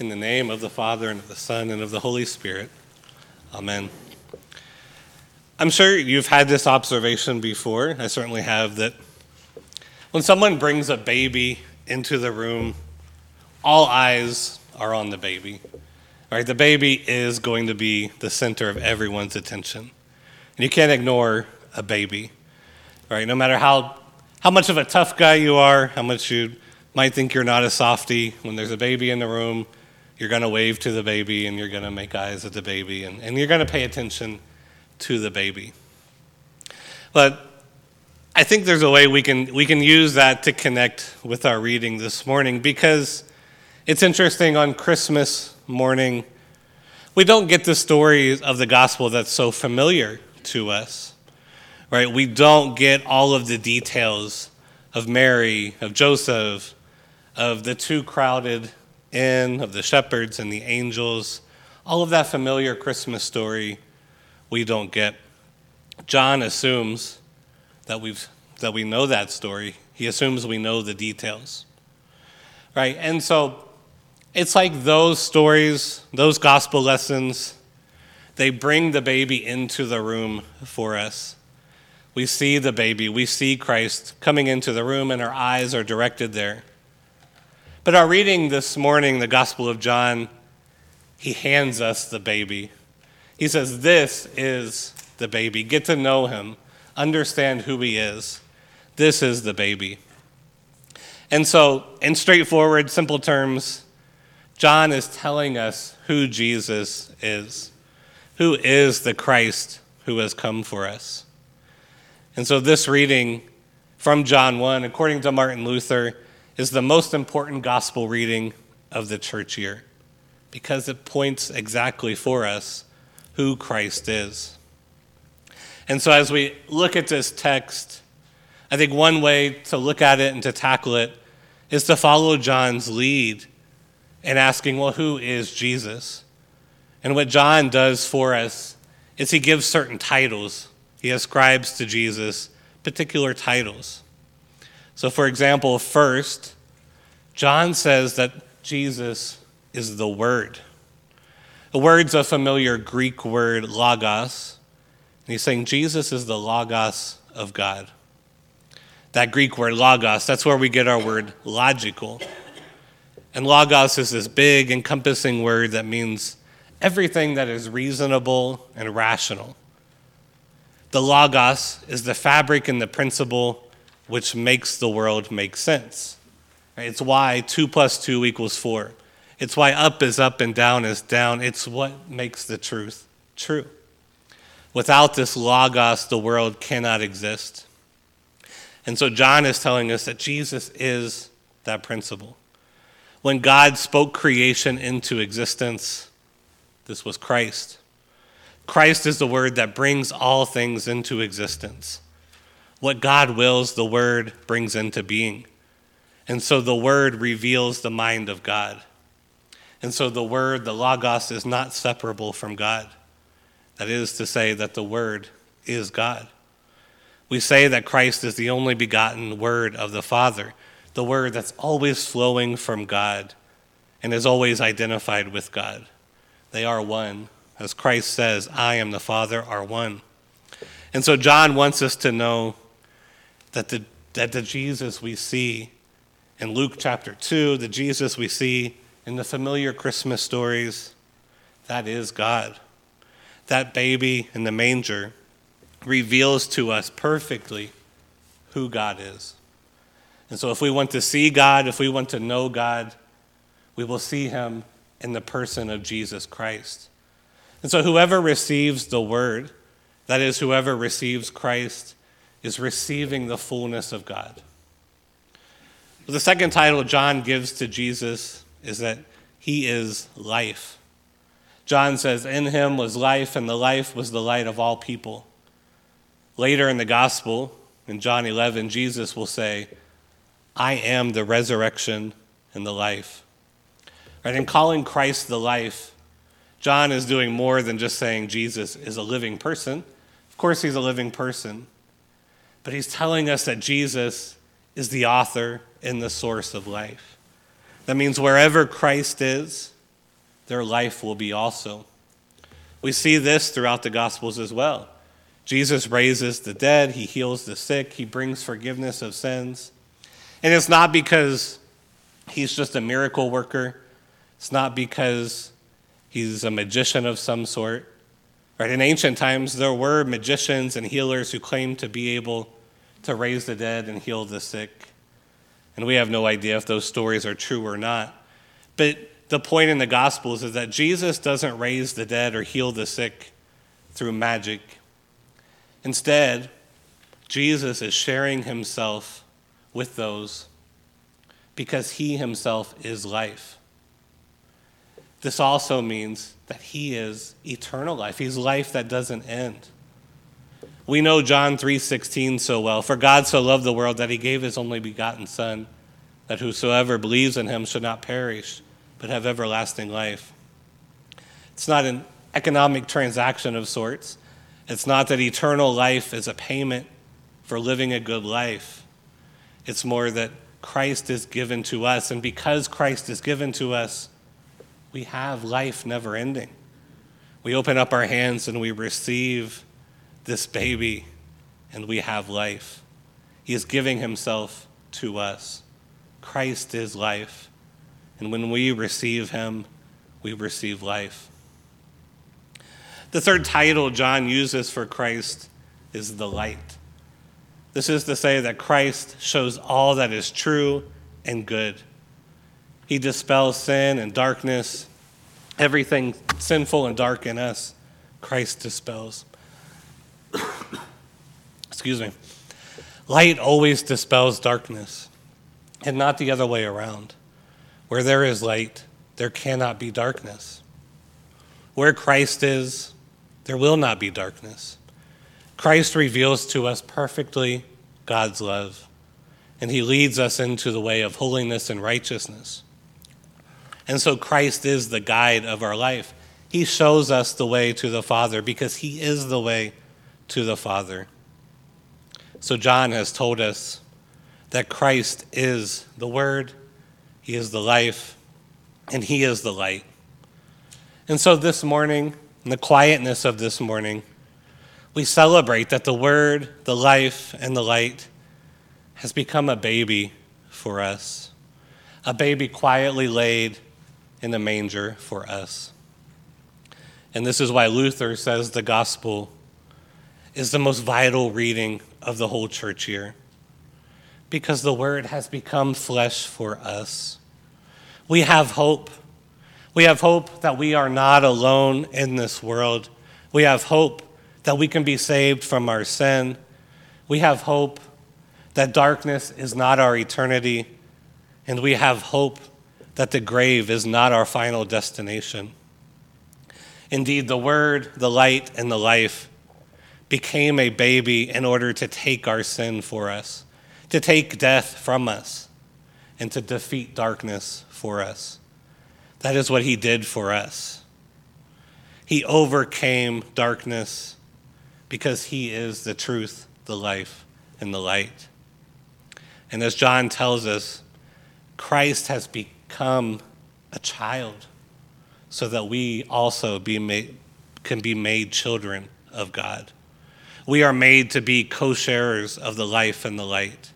In the name of the Father, and of the Son, and of the Holy Spirit. Amen. I'm sure you've had this observation before. I certainly have that when someone brings a baby into the room, all eyes are on the baby. Right? The baby is going to be the center of everyone's attention. And you can't ignore a baby. Right? No matter how how much of a tough guy you are, how much you might think you're not a softie, when there's a baby in the room, you're going to wave to the baby and you're going to make eyes at the baby and, and you're going to pay attention to the baby. But I think there's a way we can, we can use that to connect with our reading this morning because it's interesting on Christmas morning, we don't get the stories of the gospel that's so familiar to us, right? We don't get all of the details of Mary, of Joseph, of the two crowded inn, of the shepherds and the angels. All of that familiar Christmas story we don't get. John assumes that, we've, that we know that story. He assumes we know the details. Right? And so it's like those stories, those gospel lessons, they bring the baby into the room for us. We see the baby, we see Christ coming into the room, and our eyes are directed there. But our reading this morning, the Gospel of John, he hands us the baby. He says, This is the baby. Get to know him, understand who he is. This is the baby. And so, in straightforward, simple terms, John is telling us who Jesus is, who is the Christ who has come for us. And so, this reading from John 1, according to Martin Luther, is the most important gospel reading of the church year because it points exactly for us who Christ is. And so, as we look at this text, I think one way to look at it and to tackle it is to follow John's lead in asking, well, who is Jesus? And what John does for us is he gives certain titles, he ascribes to Jesus particular titles. So, for example, first, John says that Jesus is the Word. The word's a familiar Greek word, logos, and he's saying Jesus is the Logos of God. That Greek word, logos, that's where we get our word logical. And logos is this big, encompassing word that means everything that is reasonable and rational. The logos is the fabric and the principle which makes the world make sense. It's why 2 plus 2 equals 4. It's why up is up and down is down. It's what makes the truth true. Without this logos, the world cannot exist. And so John is telling us that Jesus is that principle. When God spoke creation into existence, this was Christ. Christ is the word that brings all things into existence. What God wills, the word brings into being. And so the word reveals the mind of God. And so the word, the Logos, is not separable from God. That is to say, that the Word is God. We say that Christ is the only begotten Word of the Father, the Word that's always flowing from God and is always identified with God. They are one. As Christ says, I am the Father, are one. And so John wants us to know that the, that the Jesus we see in Luke chapter 2, the Jesus we see in the familiar Christmas stories, that is God that baby in the manger reveals to us perfectly who God is. And so, if we want to see God, if we want to know God, we will see him in the person of Jesus Christ. And so, whoever receives the word, that is, whoever receives Christ, is receiving the fullness of God. The second title John gives to Jesus is that he is life. John says, In him was life, and the life was the light of all people. Later in the gospel, in John 11, Jesus will say, I am the resurrection and the life. Right? In calling Christ the life, John is doing more than just saying Jesus is a living person. Of course, he's a living person. But he's telling us that Jesus is the author and the source of life. That means wherever Christ is, their life will be also. We see this throughout the Gospels as well. Jesus raises the dead, he heals the sick, he brings forgiveness of sins. And it's not because he's just a miracle worker, it's not because he's a magician of some sort. Right? In ancient times, there were magicians and healers who claimed to be able to raise the dead and heal the sick. And we have no idea if those stories are true or not. But the point in the Gospels is that Jesus doesn't raise the dead or heal the sick through magic. Instead, Jesus is sharing himself with those because he himself is life. This also means that he is eternal life. He's life that doesn't end. We know John 3:16 so well, for God so loved the world that he gave his only begotten son that whosoever believes in him should not perish but have everlasting life. It's not an economic transaction of sorts. It's not that eternal life is a payment for living a good life. It's more that Christ is given to us and because Christ is given to us, we have life never ending. We open up our hands and we receive this baby and we have life. He is giving himself to us. Christ is life. And when we receive him, we receive life. The third title John uses for Christ is the light. This is to say that Christ shows all that is true and good. He dispels sin and darkness. Everything sinful and dark in us, Christ dispels. Excuse me. Light always dispels darkness, and not the other way around. Where there is light, there cannot be darkness. Where Christ is, there will not be darkness. Christ reveals to us perfectly God's love, and he leads us into the way of holiness and righteousness. And so Christ is the guide of our life. He shows us the way to the Father because he is the way to the Father. So John has told us that Christ is the Word, he is the life, and he is the light. And so this morning, in the quietness of this morning, we celebrate that the Word, the life, and the light has become a baby for us, a baby quietly laid in the manger for us. And this is why Luther says the gospel is the most vital reading of the whole church year, because the Word has become flesh for us. We have hope. We have hope that we are not alone in this world. We have hope that we can be saved from our sin. We have hope that darkness is not our eternity. And we have hope that the grave is not our final destination. Indeed, the Word, the light, and the life became a baby in order to take our sin for us, to take death from us, and to defeat darkness for us. That is what He did for us. He overcame darkness because He is the truth, the life, and the light. And as John tells us, Christ has become a child so that we also be made, can be made children of God. We are made to be co sharers of the life and the light.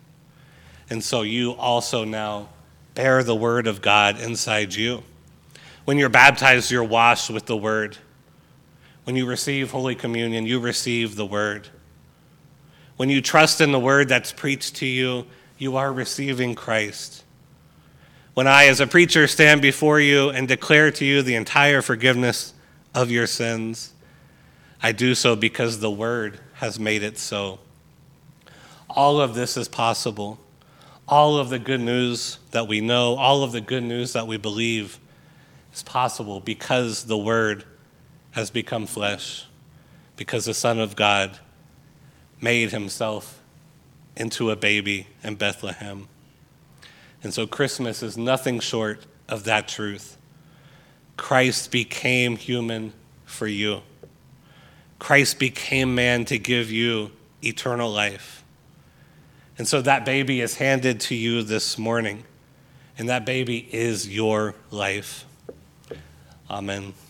And so you also now bear the word of God inside you. When you're baptized, you're washed with the word. When you receive Holy Communion, you receive the word. When you trust in the word that's preached to you, you are receiving Christ. When I, as a preacher, stand before you and declare to you the entire forgiveness of your sins, I do so because the Word has made it so. All of this is possible. All of the good news that we know, all of the good news that we believe is possible because the Word has become flesh, because the Son of God made himself into a baby in Bethlehem. And so Christmas is nothing short of that truth. Christ became human for you. Christ became man to give you eternal life. And so that baby is handed to you this morning, and that baby is your life. Amen.